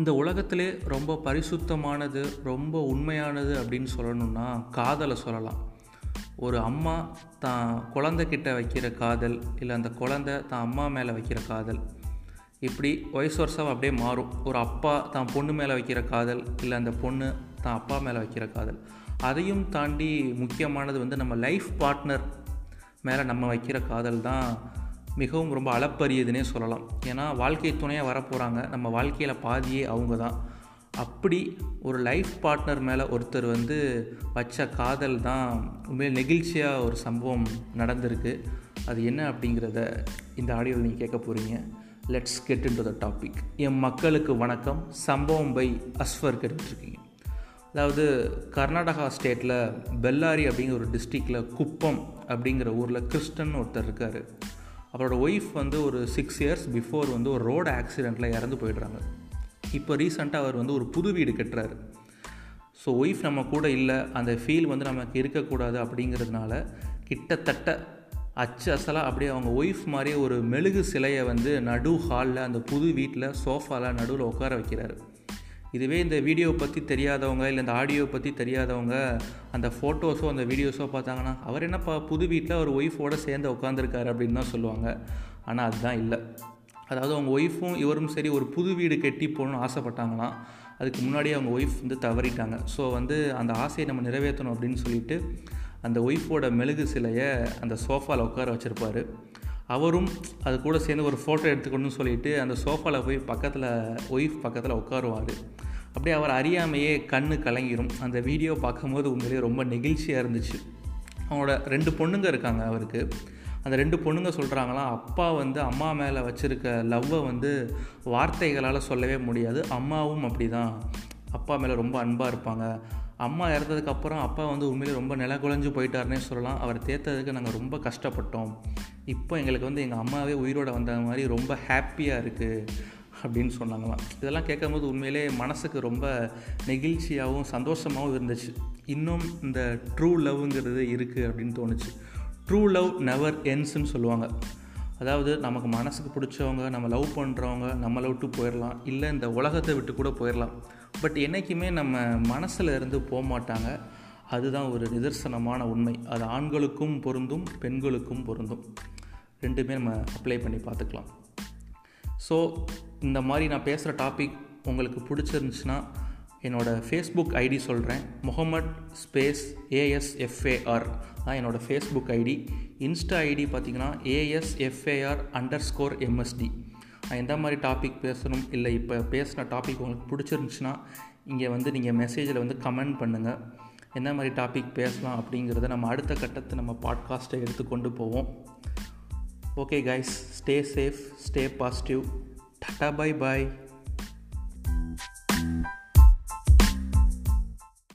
இந்த உலகத்திலே ரொம்ப பரிசுத்தமானது ரொம்ப உண்மையானது அப்படின்னு சொல்லணும்னா காதலை சொல்லலாம். ஒரு அம்மா தான் குழந்தைக்கிட்ட வைக்கிற காதல் இல்லை அந்த குழந்தை தான் அம்மா மேலே வைக்கிற காதல். இப்படி வயசு வருஷம் அப்படியே மாறும். ஒரு அப்பா தான் பொண்ணு மேலே வைக்கிற காதல் இல்லை அந்த பொண்ணு தான் அப்பா மேலே வைக்கிற காதல். அதையும் தாண்டி முக்கியமானது வந்து நம்ம லைஃப் பார்ட்னர் மேலே நம்ம வைக்கிற காதல் தான் மிகவும் ரொம்ப அளப்பரியதுன்னே சொல்லலாம். ஏன்னா வாழ்க்கை துணையாக வரப்போகிறாங்க நம்ம வாழ்க்கையில் பாதியே அவங்க தான். அப்படி ஒரு லைஃப் பார்ட்னர் மேலே ஒருத்தர் வந்து வச்ச காதல் தான் உண்மையில் நெகிழ்ச்சியாக ஒரு சம்பவம் நடந்திருக்கு. அது என்ன அப்படிங்கிறத இந்த ஆடியோவில் நீங்கள் கேட்க போகிறீங்க let's get into the topic என் மக்களுக்கு வணக்கம். சம்பவம் பை அஸ்வர் கேட்டுட்ருக்கீங்க. அதாவது கர்நாடகா ஸ்டேட்டில் பெல்லாரி அப்படிங்கிற ஒரு டிஸ்ட்ரிக்டில் குப்பம் அப்படிங்கிற ஊரில் கிறிஸ்டன் ஒருத்தர் இருக்கார். அவரோட ஒய்ஃப் வந்து ஒரு சிக்ஸ் இயர்ஸ் பிஃபோர் வந்து ஒரு ரோடு ஆக்சிடெண்ட்டில் இறந்து போயிடுறாங்க. இப்போ ரீசெண்டாக அவர் வந்து ஒரு புது வீடு கட்டுறாரு. ஸோ ஒய்ஃப் நம்ம கூட இல்லை அந்த ஃபீல் வந்து நமக்கு இருக்கக்கூடாது அப்படிங்கிறதுனால கிட்டத்தட்ட அச்சு அசலாக அப்படியே அவங்க ஒய்ஃப் மாதிரியே ஒரு மெழுகு சிலையை வந்து நடு ஹாலில் அந்த புது வீட்டில் சோஃபாவில் நடுவில் உட்கார வைக்கிறாரு. இதுவே இந்த வீடியோவை பற்றி தெரியாதவங்க இல்லை இந்த ஆடியோ பற்றி தெரியாதவங்க அந்த ஃபோட்டோஸோ அந்த வீடியோஸோ பார்த்தாங்கன்னா அவர் என்னப்பா புது வீட்டில் அவர் ஒய்ஃபோடு சேர்ந்து உட்காந்துருக்காரு அப்படின்னு தான் சொல்லுவாங்க. ஆனால் அதுதான் இல்லை. அதாவது அவங்க ஒய்ஃபும் இவரும் சரி ஒரு புது வீடு கட்டி போகணும்னு ஆசைப்பட்டாங்களாம். அதுக்கு முன்னாடியே அவங்க ஒய்ஃப் வந்து தவறிட்டாங்க. ஸோ வந்து அந்த ஆசையை நம்ம நிறைவேற்றணும் அப்படின்னு சொல்லிட்டு அந்த ஒய்ஃபோட மெழுகு சிலையை அந்த சோஃபாவில் உட்கார வச்சுருப்பார். அவரும் அது கூட சேர்ந்து ஒரு ஃபோட்டோ எடுத்துக்கணும்னு சொல்லிட்டு அந்த சோஃபாவில் போய் பக்கத்தில் ஒய்ஃப் பக்கத்தில் உட்காருவார். அப்படியே அவர் அறியாமையே கண்ணு கலங்கிரும். அந்த வீடியோ பார்க்கும்போது உண்மையிலேயே ரொம்ப நெகிழ்ச்சியாக இருந்துச்சு. அவனோட ரெண்டு பொண்ணுங்க இருக்காங்க அவருக்கு. அந்த ரெண்டு பொண்ணுங்க சொல்கிறாங்களாம் அப்பா வந்து அம்மா மேலே வச்சுருக்க லவ்வை வந்து வார்த்தைகளால் சொல்லவே முடியாது. அம்மாவும் அப்படி தான் அப்பா மேலே ரொம்ப அன்பாக இருப்பாங்க. அம்மா இறந்ததுக்கப்புறம் அப்பா வந்து உண்மையிலே ரொம்ப நில குலைஞ்சு போயிட்டாருன்னே சொல்லலாம். அவர் தேர்த்ததுக்கு நாங்கள் ரொம்ப கஷ்டப்பட்டோம். இப்போ எங்களுக்கு வந்து எங்கள் அம்மாவே உயிரோடு வந்த மாதிரி ரொம்ப ஹாப்பியாக இருக்குது அப்படின்னு சொன்னாங்களாம் இதெல்லாம் கேட்கும்போது உண்மையிலே மனசுக்கு ரொம்ப நெகிழ்ச்சியாகவும் சந்தோஷமாகவும் இருந்துச்சு. இன்னும் இந்த ட்ரூ லவ்ங்கிறது இருக்குது அப்படின்னு தோணுச்சு. ட்ரூ லவ் நெவர் என்ஸ்ன்னு சொல்லுவாங்க. அதாவது நமக்கு மனசுக்கு பிடிச்சவங்க நம்ம லவ் பண்ணுறவங்க நம்மளை விட்டு போயிடலாம் இல்லை இந்த உலகத்தை விட்டு கூட போயிடலாம் பட் என்றைக்குமே நம்ம மனசில் இருந்து போக மாட்டாங்க. அதுதான் ஒரு நிதர்சனமான உண்மை. அது ஆண்களுக்கும் பொருந்தும் பெண்களுக்கும் பொருந்தும். ரெண்டுமே நம்ம அப்ளை பண்ணி பார்த்துக்கலாம். ஸோ இந்த மாதிரி நான் பேசுகிற டாபிக் உங்களுக்கு பிடிச்சிருந்துச்சுன்னா என்னோடய ஃபேஸ்புக் ஐடி சொல்கிறேன் Mohamed space A S F A R தான் என்னோடய ஃபேஸ்புக் ஐடி இன்ஸ்டா ஐடி பார்த்தீங்கன்னா ஏஎஸ்எஃப்ஏஆர் அண்டர் ஸ்கோர் எம்எஸ்டி நான் எந்த மாதிரி டாபிக் பேசணும்? இல்லை இப்போ பேசின டாபிக் உங்களுக்கு பிடிச்சிருந்துச்சுன்னா இங்கே வந்து நீங்கள் மெசேஜில் வந்து கமெண்ட் பண்ணுங்கள் என்ன மாதிரி டாபிக் பேசலாம் அப்படிங்கிறத நம்ம அடுத்த கட்டத்தை நம்ம பாட்காஸ்ட்டை எடுத்து கொண்டு போவோம். Okay guys stay safe stay positive tata bye bye